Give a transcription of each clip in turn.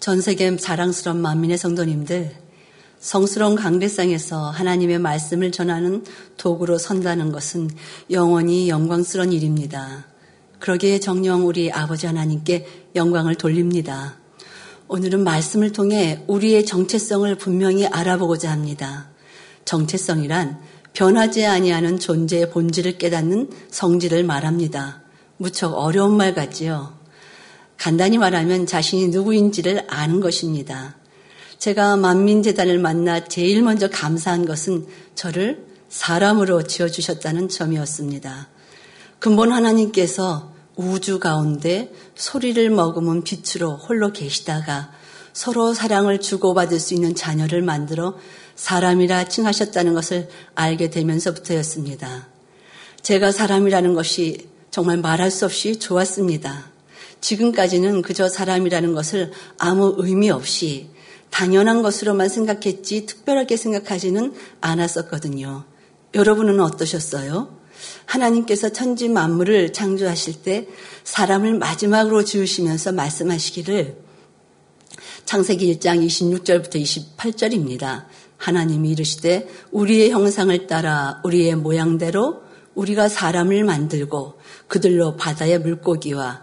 전 세계 자랑스러운 만민의 성도님들, 성스러운 강대상에서 하나님의 말씀을 전하는 도구로 선다는 것은 영원히 영광스러운 일입니다. 그러기에 정령 우리 아버지 하나님께 영광을 돌립니다. 오늘은 말씀을 통해 우리의 정체성을 분명히 알아보고자 합니다. 정체성이란 변하지 아니하는 존재의 본질을 깨닫는 성질을 말합니다. 무척 어려운 말 같지요. 간단히 말하면 자신이 누구인지를 아는 것입니다. 제가 만민재단을 만나 제일 먼저 감사한 것은 저를 사람으로 지어주셨다는 점이었습니다. 근본 하나님께서 우주 가운데 소리를 머금은 빛으로 홀로 계시다가 서로 사랑을 주고받을 수 있는 자녀를 만들어 사람이라 칭하셨다는 것을 알게 되면서부터였습니다. 제가 사람이라는 것이 정말 말할 수 없이 좋았습니다. 지금까지는 그저 사람이라는 것을 아무 의미 없이 당연한 것으로만 생각했지 특별하게 생각하지는 않았었거든요. 여러분은 어떠셨어요? 하나님께서 천지 만물을 창조하실 때 사람을 마지막으로 지으시면서 말씀하시기를 창세기 1장 26절부터 28절입니다. 하나님이 이르시되 우리의 형상을 따라 우리의 모양대로 우리가 사람을 만들고 그들로 바다의 물고기와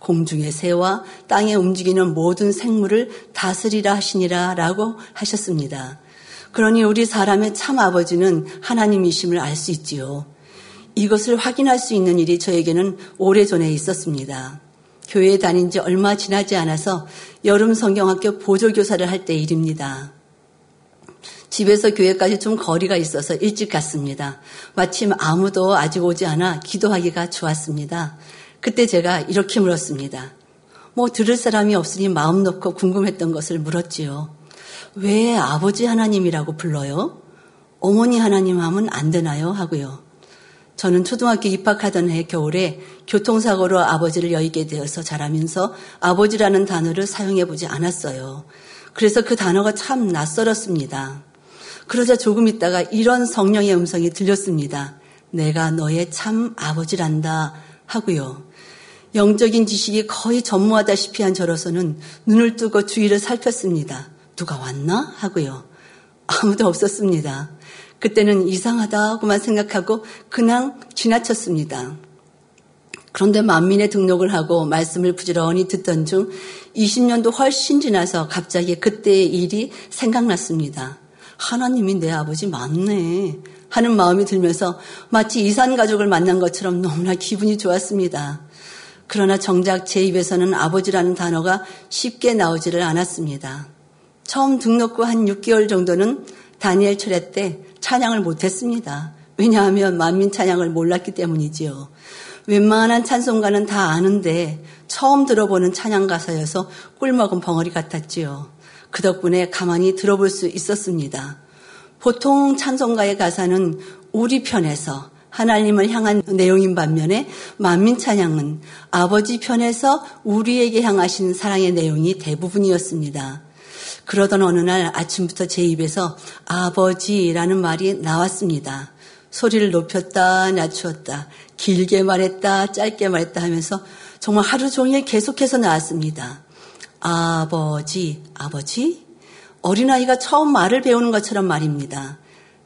공중의 새와 땅에 움직이는 모든 생물을 다스리라 하시니라 라고 하셨습니다. 그러니 우리 사람의 참 아버지는 하나님이심을 알 수 있지요. 이것을 확인할 수 있는 일이 저에게는 오래전에 있었습니다. 교회에 다닌 지 얼마 지나지 않아서 여름 성경학교 보조교사를 할 때 일입니다. 집에서 교회까지 좀 거리가 있어서 일찍 갔습니다. 마침 아무도 아직 오지 않아 기도하기가 좋았습니다. 그때 제가 이렇게 물었습니다. 뭐 들을 사람이 없으니 마음 놓고 궁금했던 것을 물었지요. 왜 아버지 하나님이라고 불러요? 어머니 하나님 하면 안 되나요? 하고요. 저는 초등학교 입학하던 해 겨울에 교통사고로 아버지를 여의게 되어서 자라면서 아버지라는 단어를 사용해 보지 않았어요. 그래서 그 단어가 참 낯설었습니다. 그러자 조금 있다가 이런 성령의 음성이 들렸습니다. 내가 너의 참 아버지란다 하고요. 영적인 지식이 거의 전무하다시피 한 저로서는 눈을 뜨고 주위를 살폈습니다. 누가 왔나? 하고요. 아무도 없었습니다. 그때는 이상하다고만 생각하고 그냥 지나쳤습니다. 그런데 만민의 등록을 하고 말씀을 부지런히 듣던 중 20년도 훨씬 지나서 갑자기 그때의 일이 생각났습니다. 하나님이 내 아버지 맞네. 하는 마음이 들면서 마치 이산 가족을 만난 것처럼 너무나 기분이 좋았습니다. 그러나 정작 제 입에서는 아버지라는 단어가 쉽게 나오지를 않았습니다. 처음 등록 후 한 6개월 정도는 다니엘 철회 때 찬양을 못했습니다. 왜냐하면 만민 찬양을 몰랐기 때문이지요. 웬만한 찬송가는 다 아는데 처음 들어보는 찬양 가사여서 꿀먹은 벙어리 같았지요. 그 덕분에 가만히 들어볼 수 있었습니다. 보통 찬송가의 가사는 우리 편에서 하나님을 향한 내용인 반면에 만민 찬양은 아버지 편에서 우리에게 향하신 사랑의 내용이 대부분이었습니다. 그러던 어느 날 아침부터 제 입에서 아버지라는 말이 나왔습니다. 소리를 높였다, 낮추었다, 길게 말했다, 짧게 말했다 하면서 정말 하루 종일 계속해서 나왔습니다. 아버지, 아버지? 어린아이가 처음 말을 배우는 것처럼 말입니다.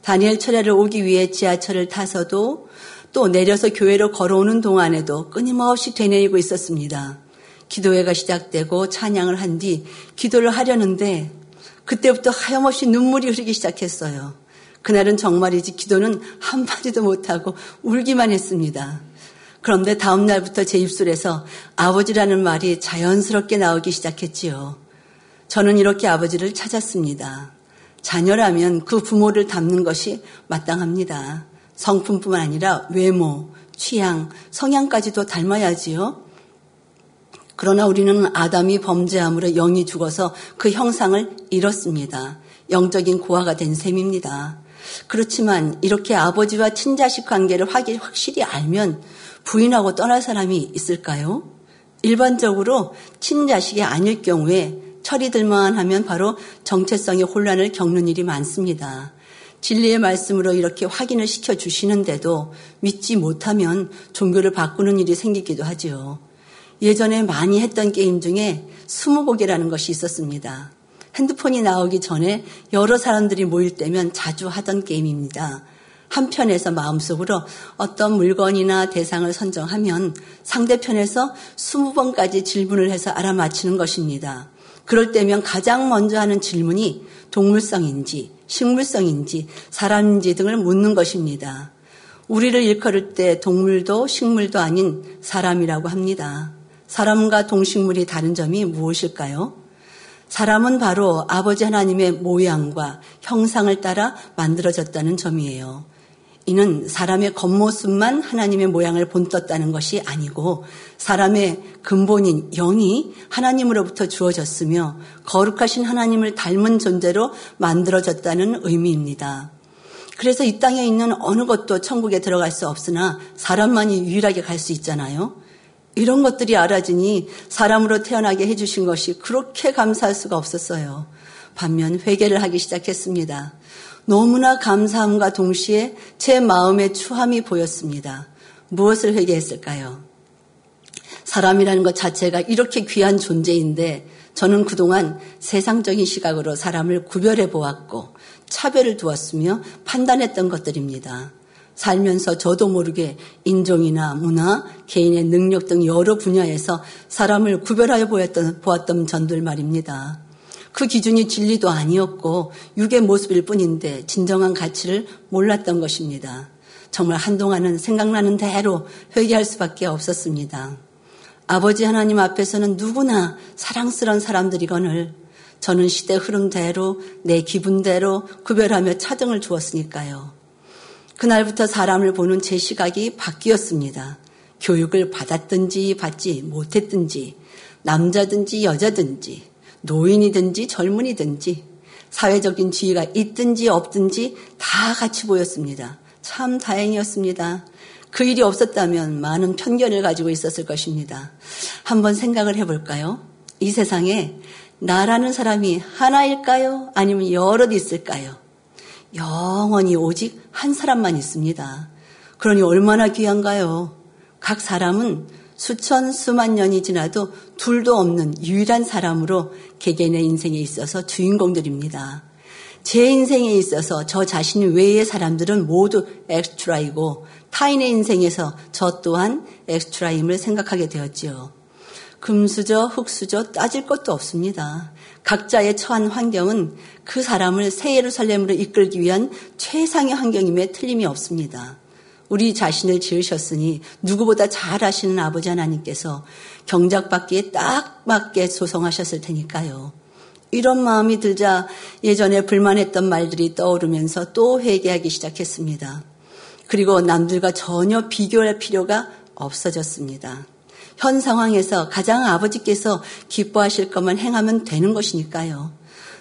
다니엘 철야를 오기 위해 지하철을 타서도 또 내려서 교회로 걸어오는 동안에도 끊임없이 되뇌이고 있었습니다. 기도회가 시작되고 찬양을 한 뒤 기도를 하려는데 그때부터 하염없이 눈물이 흐르기 시작했어요. 그날은 정말이지 기도는 한마디도 못하고 울기만 했습니다. 그런데 다음 날부터 제 입술에서 아버지라는 말이 자연스럽게 나오기 시작했지요. 저는 이렇게 아버지를 찾았습니다. 자녀라면 그 부모를 닮는 것이 마땅합니다. 성품뿐만 아니라 외모, 취향, 성향까지도 닮아야지요. 그러나 우리는 아담이 범죄함으로 영이 죽어서 그 형상을 잃었습니다. 영적인 고아가 된 셈입니다. 그렇지만 이렇게 아버지와 친자식 관계를 확실히 알면 부인하고 떠날 사람이 있을까요? 일반적으로 친자식이 아닐 경우에 처리들만 하면 바로 정체성의 혼란을 겪는 일이 많습니다. 진리의 말씀으로 이렇게 확인을 시켜 주시는데도 믿지 못하면 종교를 바꾸는 일이 생기기도 하지요. 예전에 많이 했던 게임 중에 스무고개라는 것이 있었습니다. 핸드폰이 나오기 전에 여러 사람들이 모일 때면 자주 하던 게임입니다. 한편에서 마음속으로 어떤 물건이나 대상을 선정하면 상대편에서 20번까지 질문을 해서 알아맞히는 것입니다. 그럴 때면 가장 먼저 하는 질문이 동물성인지 식물성인지 사람인지 등을 묻는 것입니다. 우리를 일컬을 때 동물도 식물도 아닌 사람이라고 합니다. 사람과 동식물이 다른 점이 무엇일까요? 사람은 바로 아버지 하나님의 모양과 형상을 따라 만들어졌다는 점이에요. 이는 사람의 겉모습만 하나님의 모양을 본떴다는 것이 아니고 사람의 근본인 영이 하나님으로부터 주어졌으며 거룩하신 하나님을 닮은 존재로 만들어졌다는 의미입니다. 그래서 이 땅에 있는 어느 것도 천국에 들어갈 수 없으나 사람만이 유일하게 갈 수 있잖아요. 이런 것들이 알아지니 사람으로 태어나게 해주신 것이 그렇게 감사할 수가 없었어요. 반면 회개를 하기 시작했습니다. 너무나 감사함과 동시에 제 마음의 추함이 보였습니다. 무엇을 회개했을까요? 사람이라는 것 자체가 이렇게 귀한 존재인데 저는 그동안 세상적인 시각으로 사람을 구별해 보았고 차별을 두었으며 판단했던 것들입니다. 살면서 저도 모르게 인종이나 문화, 개인의 능력 등 여러 분야에서 사람을 구별하여 보았던, 보았던 전들 말입니다. 그 기준이 진리도 아니었고 육의 모습일 뿐인데 진정한 가치를 몰랐던 것입니다. 정말 한동안은 생각나는 대로 회개할 수밖에 없었습니다. 아버지 하나님 앞에서는 누구나 사랑스러운 사람들이거늘 저는 시대 흐름대로 내 기분대로 구별하며 차등을 주었으니까요. 그날부터 사람을 보는 제 시각이 바뀌었습니다. 교육을 받았든지 받지 못했든지 남자든지 여자든지 노인이든지 젊은이든지 사회적인 지위가 있든지 없든지 다 같이 보였습니다. 참 다행이었습니다. 그 일이 없었다면 많은 편견을 가지고 있었을 것입니다. 한번 생각을 해볼까요? 이 세상에 나라는 사람이 하나일까요? 아니면 여럿 있을까요? 영원히 오직 한 사람만 있습니다. 그러니 얼마나 귀한가요? 각 사람은 수천, 수만 년이 지나도 둘도 없는 유일한 사람으로 개개인의 인생에 있어서 주인공들입니다. 제 인생에 있어서 저 자신 외의 사람들은 모두 엑스트라이고 타인의 인생에서 저 또한 엑스트라임을 생각하게 되었지요. 금수저, 흙수저 따질 것도 없습니다. 각자의 처한 환경은 그 사람을 새 예루살렘으로 이끌기 위한 최상의 환경임에 틀림이 없습니다. 우리 자신을 지으셨으니 누구보다 잘 아시는 아버지 하나님께서 경작 받기에 딱 맞게 조성하셨을 테니까요. 이런 마음이 들자 예전에 불만했던 말들이 떠오르면서 또 회개하기 시작했습니다. 그리고 남들과 전혀 비교할 필요가 없어졌습니다. 현 상황에서 가장 아버지께서 기뻐하실 것만 행하면 되는 것이니까요.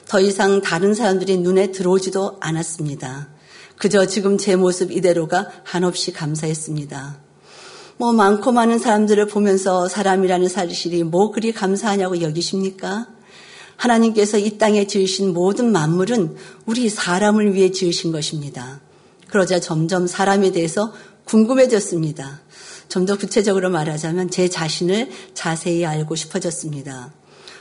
더 이상 다른 사람들이 눈에 들어오지도 않았습니다. 그저 지금 제 모습 이대로가 한없이 감사했습니다. 뭐 많고 많은 사람들을 보면서 사람이라는 사실이 뭐 그리 감사하냐고 여기십니까? 하나님께서 이 땅에 지으신 모든 만물은 우리 사람을 위해 지으신 것입니다. 그러자 점점 사람에 대해서 궁금해졌습니다. 좀 더 구체적으로 말하자면 제 자신을 자세히 알고 싶어졌습니다.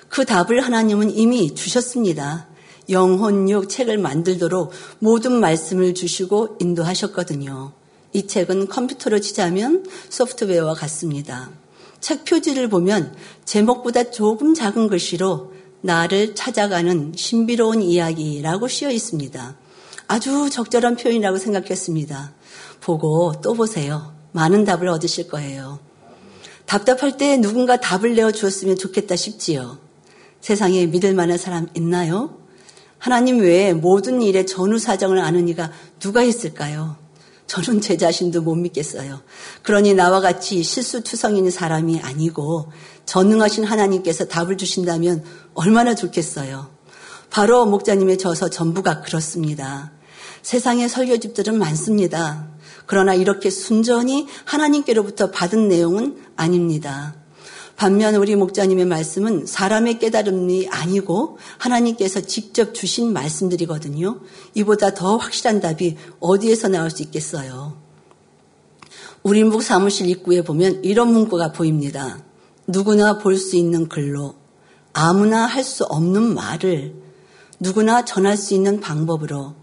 그 답을 하나님은 이미 주셨습니다. 영혼육 책을 만들도록 모든 말씀을 주시고 인도하셨거든요. 이 책은 컴퓨터로 치자면 소프트웨어와 같습니다. 책 표지를 보면 제목보다 조금 작은 글씨로 나를 찾아가는 신비로운 이야기라고 쓰여 있습니다. 아주 적절한 표현이라고 생각했습니다. 보고 또 보세요. 많은 답을 얻으실 거예요. 답답할 때 누군가 답을 내어 주었으면 좋겠다 싶지요. 세상에 믿을 만한 사람 있나요? 하나님 외에 모든 일의 전후 사정을 아는 이가 누가 있을까요? 저는 제 자신도 못 믿겠어요. 그러니 나와 같이 실수투성인 사람이 아니고 전능하신 하나님께서 답을 주신다면 얼마나 좋겠어요. 바로 목자님의 저서 전부가 그렇습니다. 세상에 설교집들은 많습니다. 그러나 이렇게 순전히 하나님께로부터 받은 내용은 아닙니다. 반면 우리 목자님의 말씀은 사람의 깨달음이 아니고 하나님께서 직접 주신 말씀들이거든요. 이보다 더 확실한 답이 어디에서 나올 수 있겠어요? 우리묵 사무실 입구에 보면 이런 문구가 보입니다. 누구나 볼 수 있는 글로 아무나 할 수 없는 말을 누구나 전할 수 있는 방법으로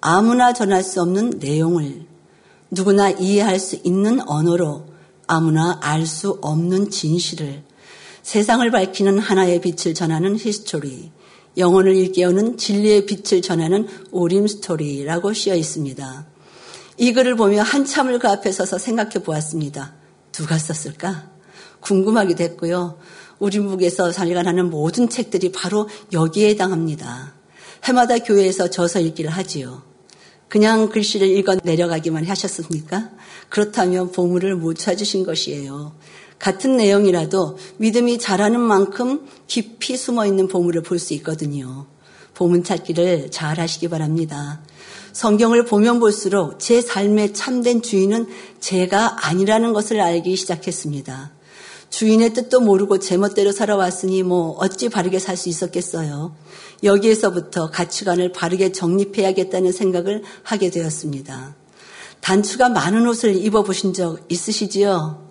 아무나 전할 수 없는 내용을 누구나 이해할 수 있는 언어로 아무나 알 수 없는 진실을 세상을 밝히는 하나의 빛을 전하는 history, 영혼을 일깨우는 진리의 빛을 전하는 오림 스토리라고 쓰여 있습니다. 이 글을 보며 한참을 그 앞에 서서 생각해 보았습니다. 누가 썼을까? 궁금하기도 했고요. 우리 북에서 살관하는 모든 책들이 바로 여기에 해당합니다. 해마다 교회에서 저서 읽기를 하지요. 그냥 글씨를 읽어 내려가기만 하셨습니까? 그렇다면 보물을 못 찾으신 것이에요. 같은 내용이라도 믿음이 자라는 만큼 깊이 숨어 있는 보물을 볼 수 있거든요. 보문 찾기를 잘 하시기 바랍니다. 성경을 보면 볼수록 제 삶의 참된 주인은 제가 아니라는 것을 알기 시작했습니다. 주인의 뜻도 모르고 제멋대로 살아왔으니 뭐 어찌 바르게 살 수 있었겠어요. 여기에서부터 가치관을 바르게 정립해야겠다는 생각을 하게 되었습니다. 단추가 많은 옷을 입어보신 적 있으시지요?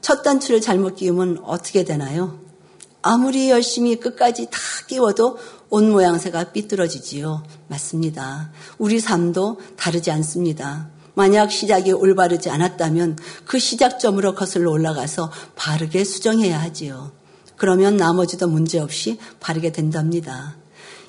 첫 단추를 잘못 끼우면 어떻게 되나요? 아무리 열심히 끝까지 다 끼워도 옷 모양새가 삐뚤어지지요. 맞습니다. 우리 삶도 다르지 않습니다. 만약 시작이 올바르지 않았다면 그 시작점으로 거슬러 올라가서 바르게 수정해야 하지요. 그러면 나머지도 문제없이 바르게 된답니다.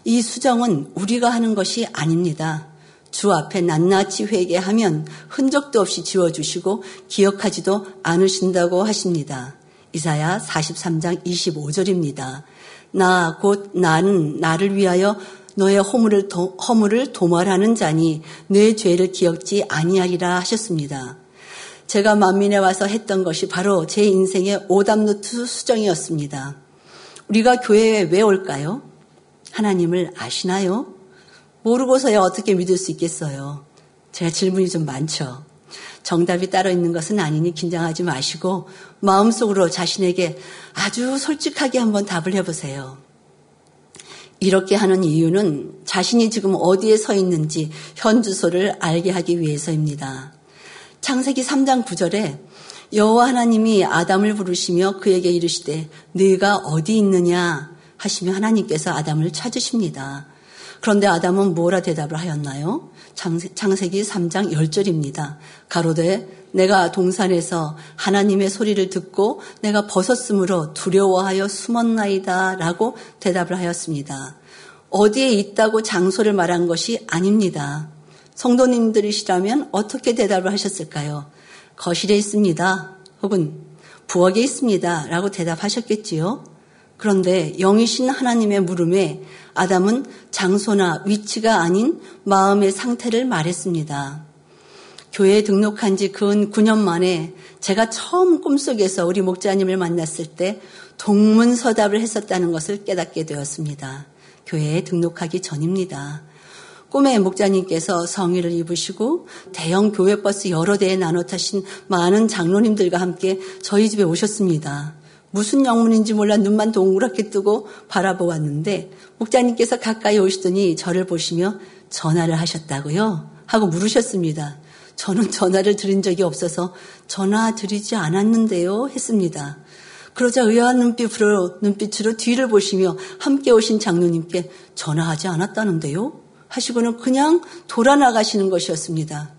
이 수정은 우리가 하는 것이 아닙니다. 주 앞에 낱낱이 회개하면 흔적도 없이 지워주시고 기억하지도 않으신다고 하십니다. 이사야 43장 25절입니다. 나 곧 나는 나를 위하여 너의 허물을, 도, 허물을 도말하는 자니 내 죄를 기억지 아니하리라 하셨습니다. 제가 만민에 와서 했던 것이 바로 제 인생의 오답노트 수정이었습니다. 우리가 교회에 왜 올까요? 하나님을 아시나요? 모르고서야 어떻게 믿을 수 있겠어요? 제가 질문이 좀 많죠. 정답이 따로 있는 것은 아니니 긴장하지 마시고 마음속으로 자신에게 아주 솔직하게 한번 답을 해보세요. 이렇게 하는 이유는 자신이 지금 어디에 서 있는지 현 주소를 알게 하기 위해서입니다. 창세기 3장 9절에 여호와 하나님이 아담을 부르시며 그에게 이르시되 네가 어디 있느냐 하시며 하나님께서 아담을 찾으십니다. 그런데 아담은 뭐라 대답을 하였나요? 창세기 3장 10절입니다. 가로되 내가 동산에서 하나님의 소리를 듣고 내가 벗었으므로 두려워하여 숨었나이다 라고 대답을 하였습니다. 어디에 있다고 장소를 말한 것이 아닙니다. 성도님들이시라면 어떻게 대답을 하셨을까요? 거실에 있습니다. 혹은 부엌에 있습니다. 라고 대답하셨겠지요. 그런데 영이신 하나님의 물음에 아담은 장소나 위치가 아닌 마음의 상태를 말했습니다. 교회에 등록한 지 근 9년 만에 제가 처음 꿈속에서 우리 목자님을 만났을 때 동문서답을 했었다는 것을 깨닫게 되었습니다. 교회에 등록하기 전입니다. 꿈에 목자님께서 성의를 입으시고 대형 교회버스 여러 대에 나눠 타신 많은 장로님들과 함께 저희 집에 오셨습니다. 무슨 영문인지 몰라 눈만 동그랗게 뜨고 바라보았는데 목자님께서 가까이 오시더니 저를 보시며 전화를 하셨다고요? 하고 물으셨습니다. 저는 전화를 드린 적이 없어서 전화 드리지 않았는데요? 했습니다. 그러자 의아한 눈빛으로, 눈빛으로 뒤를 보시며 함께 오신 장로님께 전화하지 않았다는데요? 하시고는 그냥 돌아 나가시는 것이었습니다.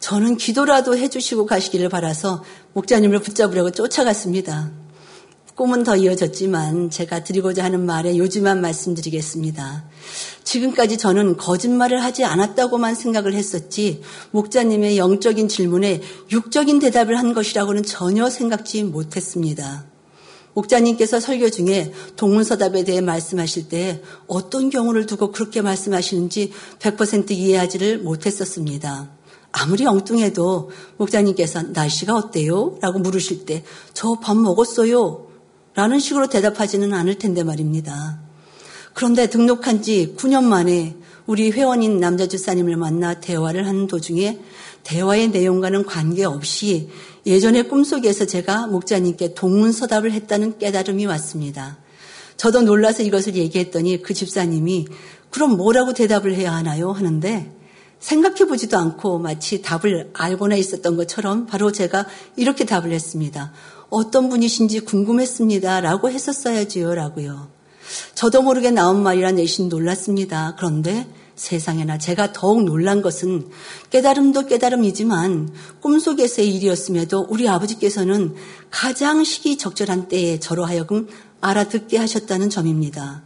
저는 기도라도 해주시고 가시기를 바라서 목자님을 붙잡으려고 쫓아갔습니다. 꿈은 더 이어졌지만 제가 드리고자 하는 말에 요즘만 말씀드리겠습니다. 지금까지 저는 거짓말을 하지 않았다고만 생각을 했었지 목자님의 영적인 질문에 육적인 대답을 한 것이라고는 전혀 생각지 못했습니다. 목자님께서 설교 중에 동문서답에 대해 말씀하실 때 어떤 경우를 두고 그렇게 말씀하시는지 100% 이해하지를 못했었습니다. 아무리 엉뚱해도 목자님께서 날씨가 어때요? 라고 물으실 때 저 밥 먹었어요. 라는 식으로 대답하지는 않을 텐데 말입니다. 그런데 등록한 지 9년 만에 우리 회원인 남자 주사님을 만나 대화를 하는 도중에 대화의 내용과는 관계없이 예전에 꿈속에서 제가 목자님께 동문서답을 했다는 깨달음이 왔습니다. 저도 놀라서 이것을 얘기했더니 그 집사님이 그럼 뭐라고 대답을 해야 하나요? 하는데 생각해 보지도 않고 마치 답을 알고나 있었던 것처럼 바로 제가 이렇게 답을 했습니다. 어떤 분이신지 궁금했습니다. 라고 했었어야지요. 라고요. 저도 모르게 나온 말이라 내심 놀랐습니다. 그런데 세상에나 제가 더욱 놀란 것은 깨달음도 깨달음이지만 꿈속에서의 일이었음에도 우리 아버지께서는 가장 시기적절한 때에 저로 하여금 알아듣게 하셨다는 점입니다.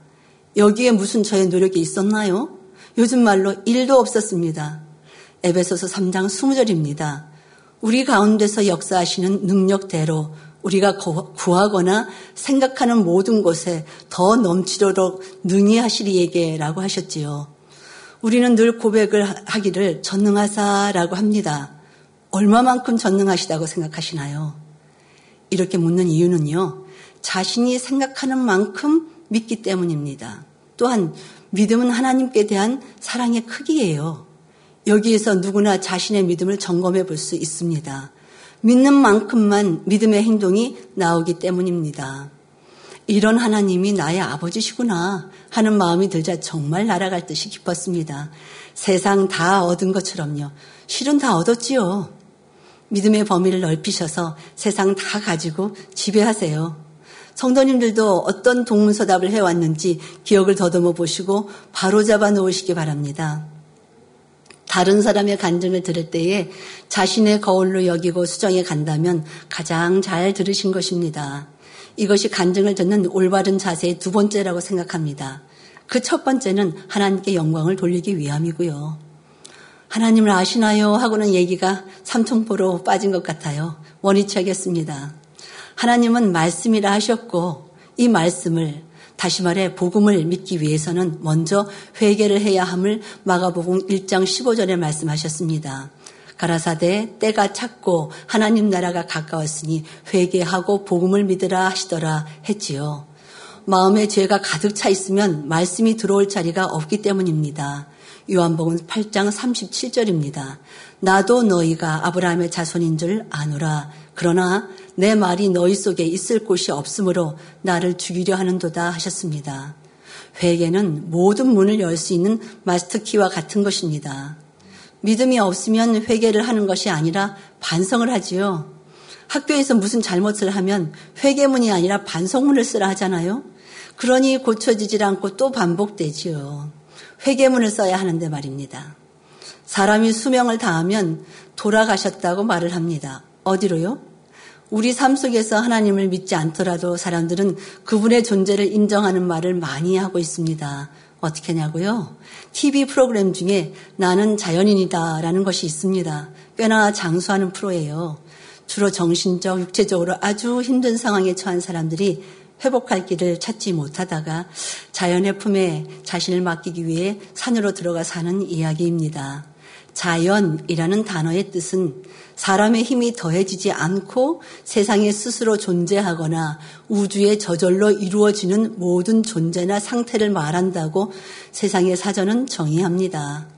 여기에 무슨 저의 노력이 있었나요? 요즘 말로 일도 없었습니다. 에베소서 3장 20절입니다. 우리 가운데서 역사하시는 능력대로 우리가 구하거나 생각하는 모든 곳에 더 넘치도록 능히 하시리에게라고 하셨지요. 우리는 늘 고백을 하기를 전능하사라고 합니다. 얼마만큼 전능하시다고 생각하시나요? 이렇게 묻는 이유는요. 자신이 생각하는 만큼 믿기 때문입니다. 또한 믿음은 하나님께 대한 사랑의 크기예요. 여기에서 누구나 자신의 믿음을 점검해 볼 수 있습니다. 믿는 만큼만 믿음의 행동이 나오기 때문입니다. 이런 하나님이 나의 아버지시구나 하는 마음이 들자 정말 날아갈 듯이 기뻤습니다. 세상 다 얻은 것처럼요. 실은 다 얻었지요. 믿음의 범위를 넓히셔서 세상 다 가지고 지배하세요. 성도님들도 어떤 동문서답을 해왔는지 기억을 더듬어 보시고 바로 잡아 놓으시기 바랍니다. 다른 사람의 간증을 들을 때에 자신의 거울로 여기고 수정해 간다면 가장 잘 들으신 것입니다. 이것이 간증을 듣는 올바른 자세의 두 번째라고 생각합니다. 그 첫 번째는 하나님께 영광을 돌리기 위함이고요. 하나님을 아시나요? 하고는 얘기가 삼통포로 빠진 것 같아요. 원위치 하겠습니다. 하나님은 말씀이라 하셨고 이 말씀을 다시 말해 복음을 믿기 위해서는 먼저 회개를 해야 함을 마가복음 1장 15절에 말씀하셨습니다. 가라사대 때가 찼고 하나님 나라가 가까웠으니 회개하고 복음을 믿으라 하시더라 했지요. 마음에 죄가 가득 차 있으면 말씀이 들어올 자리가 없기 때문입니다. 요한복음 8장 37절입니다. 나도 너희가 아브라함의 자손인 줄 아노라. 그러나 내 말이 너희 속에 있을 곳이 없으므로 나를 죽이려 하는도다 하셨습니다. 회개는 모든 문을 열 수 있는 마스터키와 같은 것입니다. 믿음이 없으면 회개를 하는 것이 아니라 반성을 하지요. 학교에서 무슨 잘못을 하면 회개문이 아니라 반성문을 쓰라 하잖아요. 그러니 고쳐지질 않고 또 반복되지요. 회개문을 써야 하는데 말입니다. 사람이 수명을 다하면 돌아가셨다고 말을 합니다. 어디로요? 우리 삶 속에서 하나님을 믿지 않더라도 사람들은 그분의 존재를 인정하는 말을 많이 하고 있습니다. 어떻게 하냐고요? TV 프로그램 중에 나는 자연인이다 라는 것이 있습니다. 꽤나 장수하는 프로예요. 주로 정신적, 육체적으로 아주 힘든 상황에 처한 사람들이 회복할 길을 찾지 못하다가 자연의 품에 자신을 맡기기 위해 산으로 들어가 사는 이야기입니다. 자연이라는 단어의 뜻은 사람의 힘이 더해지지 않고 세상에 스스로 존재하거나 우주에 저절로 이루어지는 모든 존재나 상태를 말한다고 세상의 사전은 정의합니다.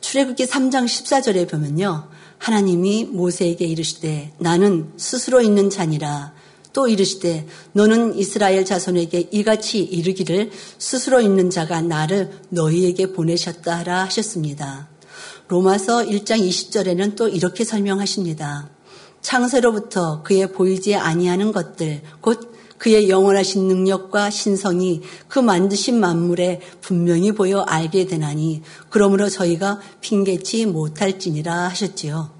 출애굽기 3장 14절에 보면요. 하나님이 모세에게 이르시되 나는 스스로 있는 자니라 또 이르시되 너는 이스라엘 자손에게 이같이 이르기를 스스로 있는 자가 나를 너희에게 보내셨다 하라 하셨습니다. 로마서 1장 20절에는 또 이렇게 설명하십니다. 창세로부터 그의 보이지 아니하는 것들, 곧 그의 영원하신 능력과 신성이 그 만드신 만물에 분명히 보여 알게 되나니 그러므로 저희가 핑계치 못할지니라 하셨지요.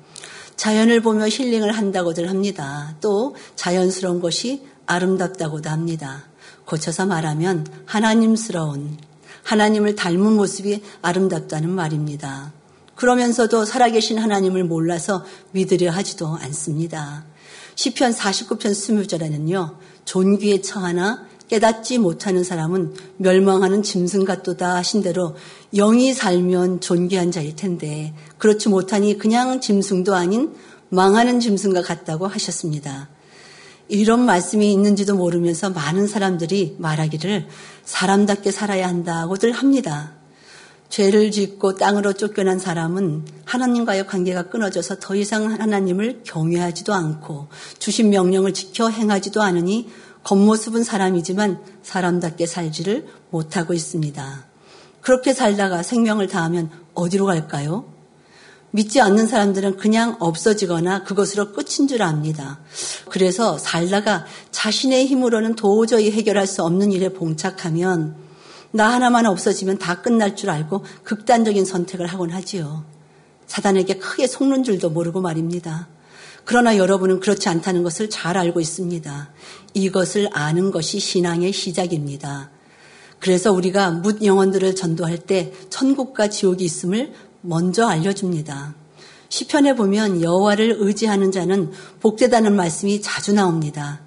자연을 보며 힐링을 한다고들 합니다. 또 자연스러운 것이 아름답다고도 합니다. 고쳐서 말하면 하나님스러운 하나님을 닮은 모습이 아름답다는 말입니다. 그러면서도 살아계신 하나님을 몰라서 믿으려 하지도 않습니다. 시편 49편 20절에는요. 존귀에 처하나 깨닫지 못하는 사람은 멸망하는 짐승 같도다 하신 대로 영이 살면 존귀한 자일 텐데 그렇지 못하니 그냥 짐승도 아닌 망하는 짐승과 같다고 하셨습니다. 이런 말씀이 있는지도 모르면서 많은 사람들이 말하기를 사람답게 살아야 한다고들 합니다. 죄를 짓고 땅으로 쫓겨난 사람은 하나님과의 관계가 끊어져서 더 이상 하나님을 경외하지도 않고 주신 명령을 지켜 행하지도 않으니 겉모습은 사람이지만 사람답게 살지를 못하고 있습니다. 그렇게 살다가 생명을 다하면 어디로 갈까요? 믿지 않는 사람들은 그냥 없어지거나 그것으로 끝인 줄 압니다. 그래서 살다가 자신의 힘으로는 도저히 해결할 수 없는 일에 봉착하면 나 하나만 없어지면 다 끝날 줄 알고 극단적인 선택을 하곤 하지요. 사단에게 크게 속는 줄도 모르고 말입니다. 그러나 여러분은 그렇지 않다는 것을 잘 알고 있습니다. 이것을 아는 것이 신앙의 시작입니다. 그래서 우리가 묻 영혼들을 전도할 때 천국과 지옥이 있음을 먼저 알려줍니다. 시편에 보면 여호와를 의지하는 자는 복되다는 말씀이 자주 나옵니다.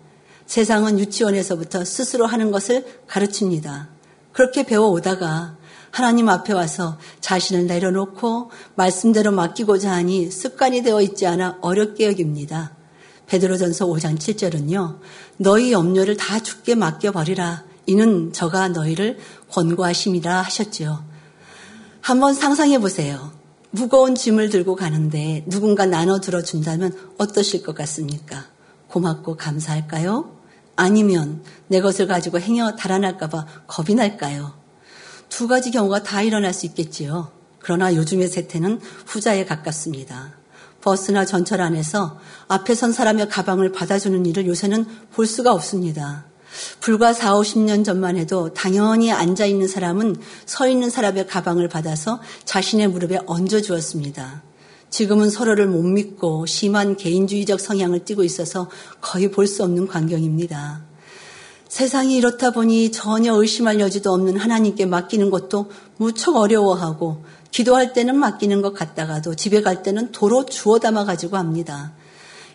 세상은 유치원에서부터 스스로 하는 것을 가르칩니다. 그렇게 배워오다가 하나님 앞에 와서 자신을 내려놓고 말씀대로 맡기고자 하니 습관이 되어 있지 않아 어렵게 여깁니다. 베드로전서 5장 7절은요. 너희 염려를 다 죽게 맡겨 버리라. 이는 저가 너희를 권고하심이라 하셨지요. 한번 상상해 보세요. 무거운 짐을 들고 가는데 누군가 나눠 들어 준다면 어떠실 것 같습니까? 고맙고 감사할까요? 아니면 내 것을 가지고 행여 달아날까봐 겁이 날까요? 두 가지 경우가 다 일어날 수 있겠지요. 그러나 요즘의 세태는 후자에 가깝습니다. 버스나 전철 안에서 앞에 선 사람의 가방을 받아주는 일을 요새는 볼 수가 없습니다. 불과 4, 50년 전만 해도 당연히 앉아 있는 사람은 서 있는 사람의 가방을 받아서 자신의 무릎에 얹어 주었습니다. 지금은 서로를 못 믿고 심한 개인주의적 성향을 띠고 있어서 거의 볼 수 없는 광경입니다. 세상이 이렇다 보니 전혀 의심할 여지도 없는 하나님께 맡기는 것도 무척 어려워하고 기도할 때는 맡기는 것 같다가도 집에 갈 때는 도로 주워 담아 가지고 합니다.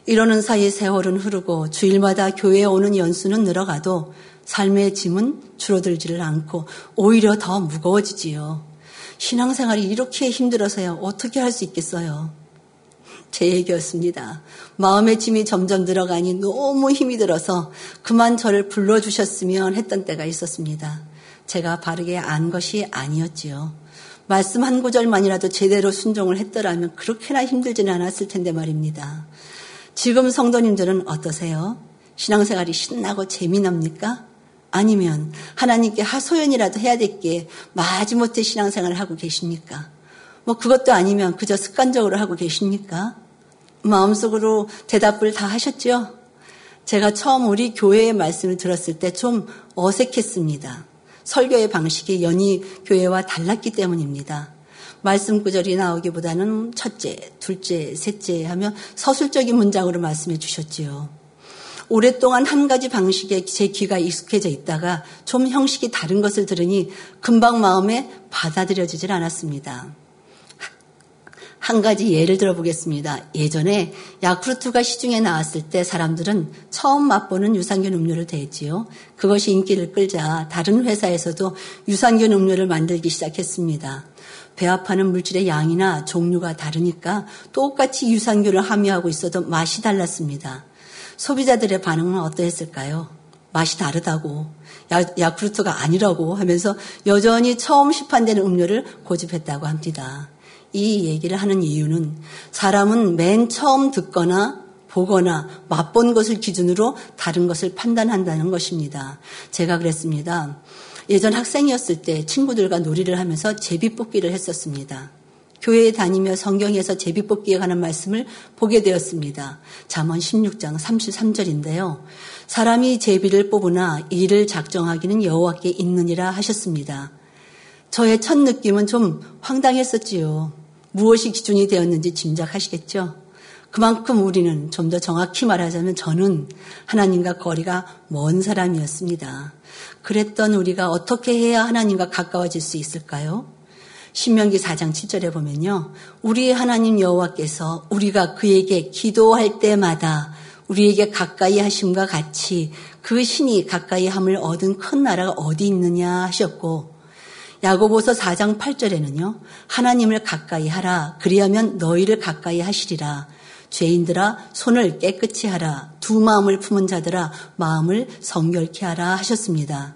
이러는 사이 세월은 흐르고 주일마다 교회에 오는 연수는 늘어가도 삶의 짐은 줄어들지를 않고 오히려 더 무거워지지요. 신앙생활이 이렇게 힘들어서요. 어떻게 할 수 있겠어요? 제 얘기였습니다. 마음의 짐이 점점 늘어가니 너무 힘이 들어서 그만 저를 불러주셨으면 했던 때가 있었습니다. 제가 바르게 안 것이 아니었지요. 말씀 한 구절만이라도 제대로 순종을 했더라면 그렇게나 힘들지는 않았을 텐데 말입니다. 지금 성도님들은 어떠세요? 신앙생활이 신나고 재미납니까? 아니면 하나님께 하소연이라도 해야 될게 마지못해 신앙생활을 하고 계십니까? 뭐 그것도 아니면 그저 습관적으로 하고 계십니까? 마음속으로 대답을 다 하셨죠? 제가 처음 우리 교회의 말씀을 들었을 때 좀 어색했습니다. 설교의 방식이 연희 교회와 달랐기 때문입니다. 말씀 구절이 나오기보다는 첫째, 둘째, 셋째 하며 서술적인 문장으로 말씀해 주셨지요. 오랫동안 한 가지 방식에 제 귀가 익숙해져 있다가 좀 형식이 다른 것을 들으니 금방 마음에 받아들여지질 않았습니다. 한 가지 예를 들어보겠습니다. 예전에 야쿠르트가 시중에 나왔을 때 사람들은 처음 맛보는 유산균 음료를 대지요. 그것이 인기를 끌자 다른 회사에서도 유산균 음료를 만들기 시작했습니다. 배합하는 물질의 양이나 종류가 다르니까 똑같이 유산균을 함유하고 있어도 맛이 달랐습니다. 소비자들의 반응은 어떠했을까요? 맛이 다르다고 야, 야쿠르트가 아니라고 하면서 여전히 처음 시판되는 음료를 고집했다고 합니다. 이 얘기를 하는 이유는 사람은 맨 처음 듣거나 보거나 맛본 것을 기준으로 다른 것을 판단한다는 것입니다. 제가 그랬습니다. 예전 학생이었을 때 친구들과 놀이를 하면서 제비 뽑기를 했었습니다. 교회에 다니며 성경에서 제비뽑기에 관한 말씀을 보게 되었습니다. 잠언 16장 33절인데요. 사람이 제비를 뽑으나 이를 작정하기는 여호와께 있느니라 하셨습니다. 저의 첫 느낌은 좀 황당했었지요. 무엇이 기준이 되었는지 짐작하시겠죠? 그만큼 우리는 좀 더 정확히 말하자면 저는 하나님과 거리가 먼 사람이었습니다. 그랬던 우리가 어떻게 해야 하나님과 가까워질 수 있을까요? 신명기 4장 7절에 보면요. 우리의 하나님 여호와께서 우리가 그에게 기도할 때마다 우리에게 가까이 하심과 같이 그 신이 가까이 함을 얻은 큰 나라가 어디 있느냐 하셨고 야고보서 4장 8절에는요. 하나님을 가까이 하라 그리하면 너희를 가까이 하시리라 죄인들아 손을 깨끗이 하라 두 마음을 품은 자들아 마음을 성결케 하라 하셨습니다.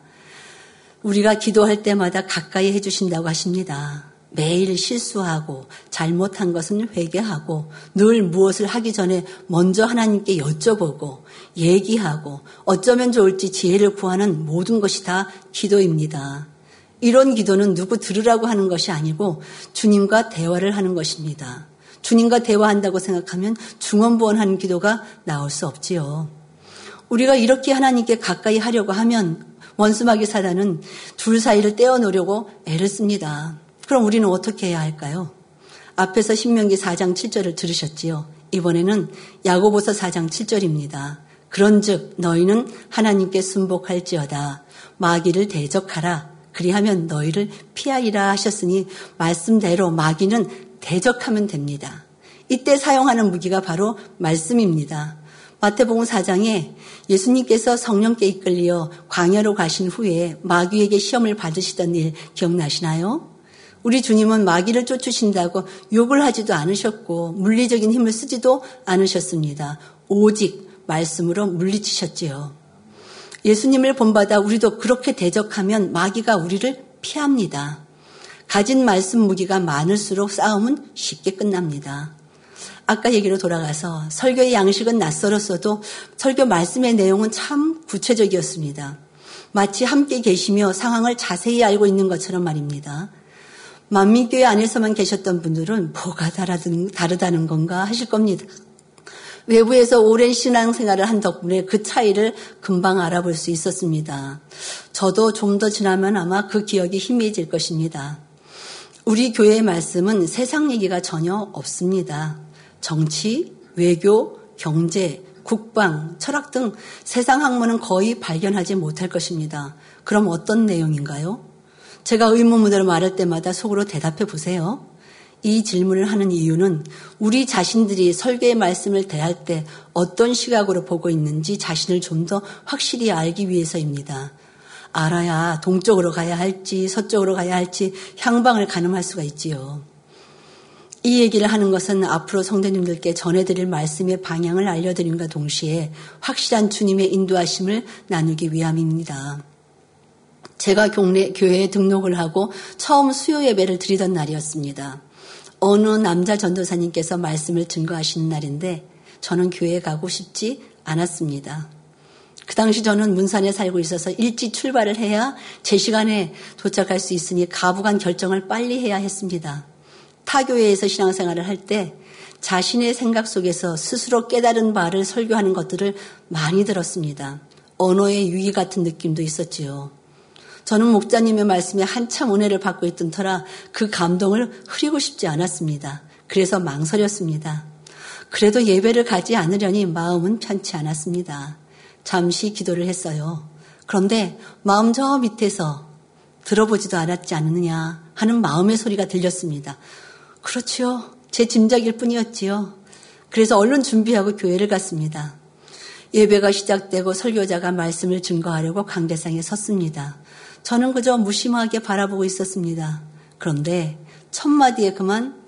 우리가 기도할 때마다 가까이 해주신다고 하십니다. 매일 실수하고 잘못한 것은 회개하고 늘 무엇을 하기 전에 먼저 하나님께 여쭤보고 얘기하고 어쩌면 좋을지 지혜를 구하는 모든 것이 다 기도입니다. 이런 기도는 누구 들으라고 하는 것이 아니고 주님과 대화를 하는 것입니다. 주님과 대화한다고 생각하면 중언부언하는 기도가 나올 수 없지요. 우리가 이렇게 하나님께 가까이 하려고 하면 원수마귀 사단은 둘 사이를 떼어놓으려고 애를 씁니다. 그럼 우리는 어떻게 해야 할까요? 앞에서 신명기 4장 7절을 들으셨지요. 이번에는 야고보서 4장 7절입니다. 그런즉 너희는 하나님께 순복할지어다 마귀를 대적하라 그리하면 너희를 피하리라 하셨으니 말씀대로 마귀는 대적하면 됩니다. 이때 사용하는 무기가 바로 말씀입니다. 마태복음 4장에 예수님께서 성령께 이끌려 광야로 가신 후에 마귀에게 시험을 받으시던 일 기억나시나요? 우리 주님은 마귀를 쫓으신다고 욕을 하지도 않으셨고 물리적인 힘을 쓰지도 않으셨습니다. 오직 말씀으로 물리치셨지요. 예수님을 본받아 우리도 그렇게 대적하면 마귀가 우리를 피합니다. 가진 말씀 무기가 많을수록 싸움은 쉽게 끝납니다. 아까 얘기로 돌아가서 설교의 양식은 낯설었어도 설교 말씀의 내용은 참 구체적이었습니다. 마치 함께 계시며 상황을 자세히 알고 있는 것처럼 말입니다. 만민교회 안에서만 계셨던 분들은 뭐가 다르다는 건가 하실 겁니다. 외부에서 오랜 신앙생활을 한 덕분에 그 차이를 금방 알아볼 수 있었습니다. 저도 좀 더 지나면 아마 그 기억이 희미해질 것입니다. 우리 교회의 말씀은 세상 얘기가 전혀 없습니다. 정치, 외교, 경제, 국방, 철학 등 세상 학문은 거의 발견하지 못할 것입니다. 그럼 어떤 내용인가요? 제가 의문문으로 말할 때마다 속으로 대답해 보세요. 이 질문을 하는 이유는 우리 자신들이 설교의 말씀을 대할 때 어떤 시각으로 보고 있는지 자신을 좀 더 확실히 알기 위해서입니다. 알아야 동쪽으로 가야 할지 서쪽으로 가야 할지 향방을 가늠할 수가 있지요. 이 얘기를 하는 것은 앞으로 성도님들께 전해드릴 말씀의 방향을 알려드림과 동시에 확실한 주님의 인도하심을 나누기 위함입니다. 제가 교회, 교회에 등록을 하고 처음 수요 예배를 드리던 날이었습니다. 어느 남자 전도사님께서 말씀을 증거하시는 날인데 저는 교회에 가고 싶지 않았습니다. 그 당시 저는 문산에 살고 있어서 일찍 출발을 해야 제 시간에 도착할 수 있으니 가부간 결정을 빨리 해야 했습니다. 타교회에서 신앙생활을 할 때 자신의 생각 속에서 스스로 깨달은 바를 설교하는 것들을 많이 들었습니다. 언어의 유의 같은 느낌도 있었지요. 저는 목자님의 말씀에 한참 은혜를 받고 있던 터라 그 감동을 흐리고 싶지 않았습니다. 그래서 망설였습니다. 그래도 예배를 가지 않으려니 마음은 편치 않았습니다. 잠시 기도를 했어요. 그런데 마음 저 밑에서 들어보지도 않았지 않느냐 하는 마음의 소리가 들렸습니다. 그렇지요. 제 짐작일 뿐이었지요. 그래서 얼른 준비하고 교회를 갔습니다. 예배가 시작되고 설교자가 말씀을 증거하려고 강대상에 섰습니다. 저는 그저 무심하게 바라보고 있었습니다. 그런데 첫 마디에 그만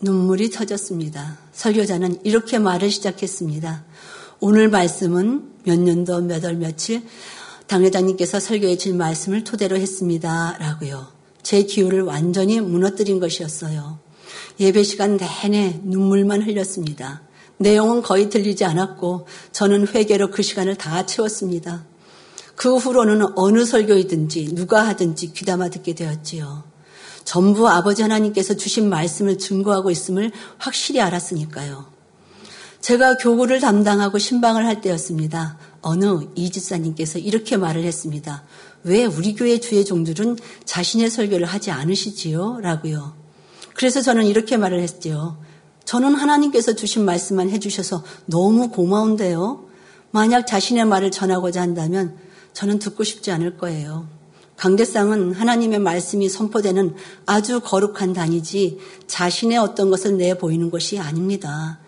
눈물이 터졌습니다. 설교자는 이렇게 말을 시작했습니다. 오늘 말씀은 몇 년도 몇 월 며칠 당회장님께서 설교해 줄 말씀을 토대로 했습니다. 라고요. 제 기호를 완전히 무너뜨린 것이었어요. 예배 시간 내내 눈물만 흘렸습니다. 내용은 거의 들리지 않았고 저는 회개로 그 시간을 다 채웠습니다. 그 후로는 어느 설교이든지 누가 하든지 귀담아 듣게 되었지요. 전부 아버지 하나님께서 주신 말씀을 증거하고 있음을 확실히 알았으니까요. 제가 교구를 담당하고 신방을 할 때였습니다. 어느 이지사님께서 이렇게 말을 했습니다. 왜 우리 교회 주의 종들은 자신의 설교를 하지 않으시지요? 라고요. 그래서 저는 이렇게 말을 했지요. 저는 하나님께서 주신 말씀만 해주셔서 너무 고마운데요. 만약 자신의 말을 전하고자 한다면 저는 듣고 싶지 않을 거예요. 강대상은 하나님의 말씀이 선포되는 아주 거룩한 단이지 자신의 어떤 것을 내 보이는 것이 아닙니다.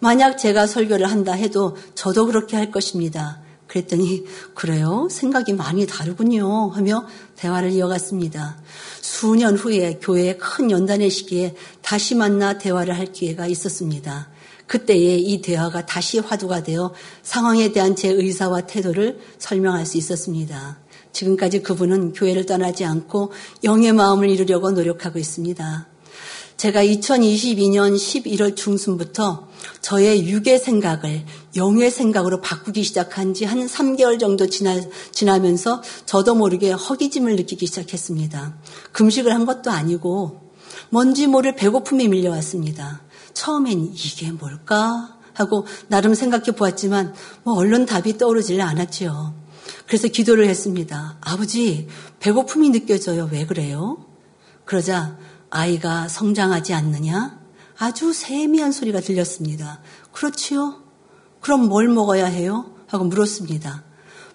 만약 제가 설교를 한다 해도 저도 그렇게 할 것입니다. 그랬더니 그래요? 생각이 많이 다르군요. 하며 대화를 이어갔습니다. 수년 후에 교회의 큰 연단의 시기에 다시 만나 대화를 할 기회가 있었습니다. 그때에 이 대화가 다시 화두가 되어 상황에 대한 제 의사와 태도를 설명할 수 있었습니다. 지금까지 그분은 교회를 떠나지 않고 영의 마음을 이루려고 노력하고 있습니다. 제가 2022년 11월 중순부터 저의 육의 생각을 영의 생각으로 바꾸기 시작한 지 한 3개월 정도 지나, 지나면서 저도 모르게 허기짐을 느끼기 시작했습니다. 금식을 한 것도 아니고 뭔지 모를 배고픔이 밀려왔습니다. 처음엔 이게 뭘까? 하고 나름 생각해 보았지만 뭐 얼른 답이 떠오르질 않았지요. 그래서 기도를 했습니다. 아버지, 배고픔이 느껴져요. 왜 그래요? 그러자 아이가 성장하지 않느냐? 아주 세미한 소리가 들렸습니다. 그렇지요? 그럼 뭘 먹어야 해요? 하고 물었습니다.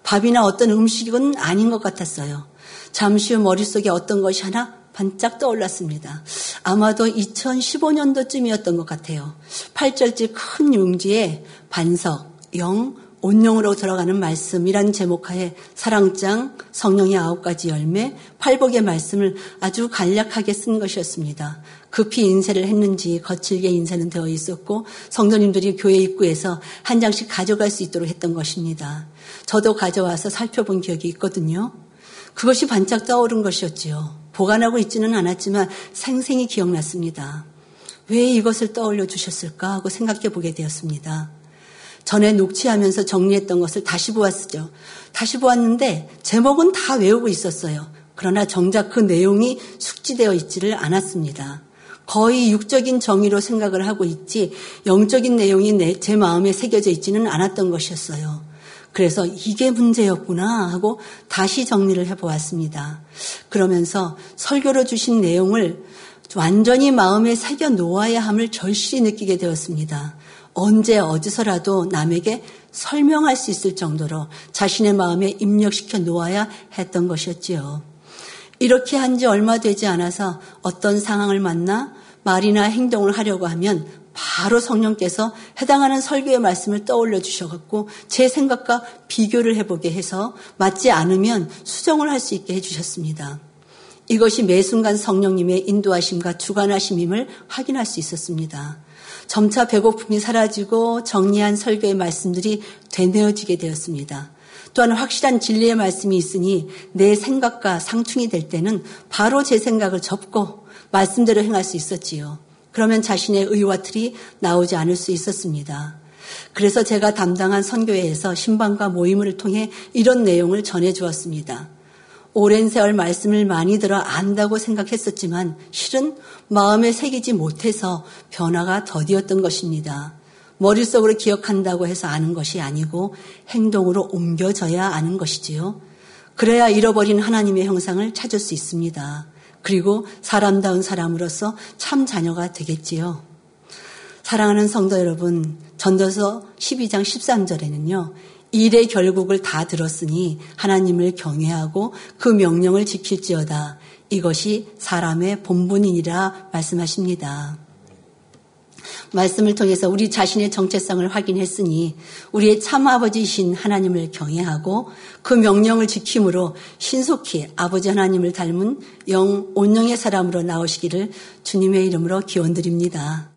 밥이나 어떤 음식은 아닌 것 같았어요. 잠시 후 머릿속에 어떤 것이 하나 반짝 떠올랐습니다. 아마도 2015년도쯤이었던 것 같아요. 8절째 큰 용지에 반석, 영, 온영으로 들어가는 말씀이란 제목하에 사랑장, 성령의 아홉 가지 열매, 팔복의 말씀을 아주 간략하게 쓴 것이었습니다. 급히 인쇄를 했는지 거칠게 인쇄는 되어 있었고 성도님들이 교회 입구에서 한 장씩 가져갈 수 있도록 했던 것입니다. 저도 가져와서 살펴본 기억이 있거든요. 그것이 반짝 떠오른 것이었지요. 보관하고 있지는 않았지만 생생히 기억났습니다. 왜 이것을 떠올려 주셨을까 하고 생각해 보게 되었습니다. 전에 녹취하면서 정리했던 것을 다시 보았죠. 다시 보았는데 제목은 다 외우고 있었어요. 그러나 정작 그 내용이 숙지되어 있지를 않았습니다. 거의 육적인 정의로 생각을 하고 있지 영적인 내용이 내, 제 마음에 새겨져 있지는 않았던 것이었어요. 그래서 이게 문제였구나 하고 다시 정리를 해보았습니다. 그러면서 설교로 주신 내용을 완전히 마음에 새겨 놓아야 함을 절실히 느끼게 되었습니다. 언제 어디서라도 남에게 설명할 수 있을 정도로 자신의 마음에 입력시켜 놓아야 했던 것이었지요. 이렇게 한 지 얼마 되지 않아서 어떤 상황을 만나 말이나 행동을 하려고 하면 바로 성령께서 해당하는 설교의 말씀을 떠올려 주셔갖고 제 생각과 비교를 해보게 해서 맞지 않으면 수정을 할 수 있게 해주셨습니다. 이것이 매 순간 성령님의 인도하심과 주관하심임을 확인할 수 있었습니다. 점차 배고픔이 사라지고 정리한 설교의 말씀들이 되뇌어지게 되었습니다. 또한 확실한 진리의 말씀이 있으니 내 생각과 상충이 될 때는 바로 제 생각을 접고 말씀대로 행할 수 있었지요. 그러면 자신의 의와 틀이 나오지 않을 수 있었습니다. 그래서 제가 담당한 선교회에서 신방과 모임을 통해 이런 내용을 전해 주었습니다. 오랜 세월 말씀을 많이 들어 안다고 생각했었지만 실은 마음에 새기지 못해서 변화가 더디었던 것입니다. 머릿속으로 기억한다고 해서 아는 것이 아니고 행동으로 옮겨져야 아는 것이지요. 그래야 잃어버린 하나님의 형상을 찾을 수 있습니다. 그리고 사람다운 사람으로서 참 자녀가 되겠지요. 사랑하는 성도 여러분, 전도서 12장 13절에는요, 일의 결국을 다 들었으니 하나님을 경외하고 그 명령을 지킬지어다. 이것이 사람의 본분이니라 말씀하십니다. 말씀을 통해서 우리 자신의 정체성을 확인했으니 우리의 참 아버지이신 하나님을 경외하고 그 명령을 지킴으로 신속히 아버지 하나님을 닮은 영 온영의 사람으로 나오시기를 주님의 이름으로 기원드립니다.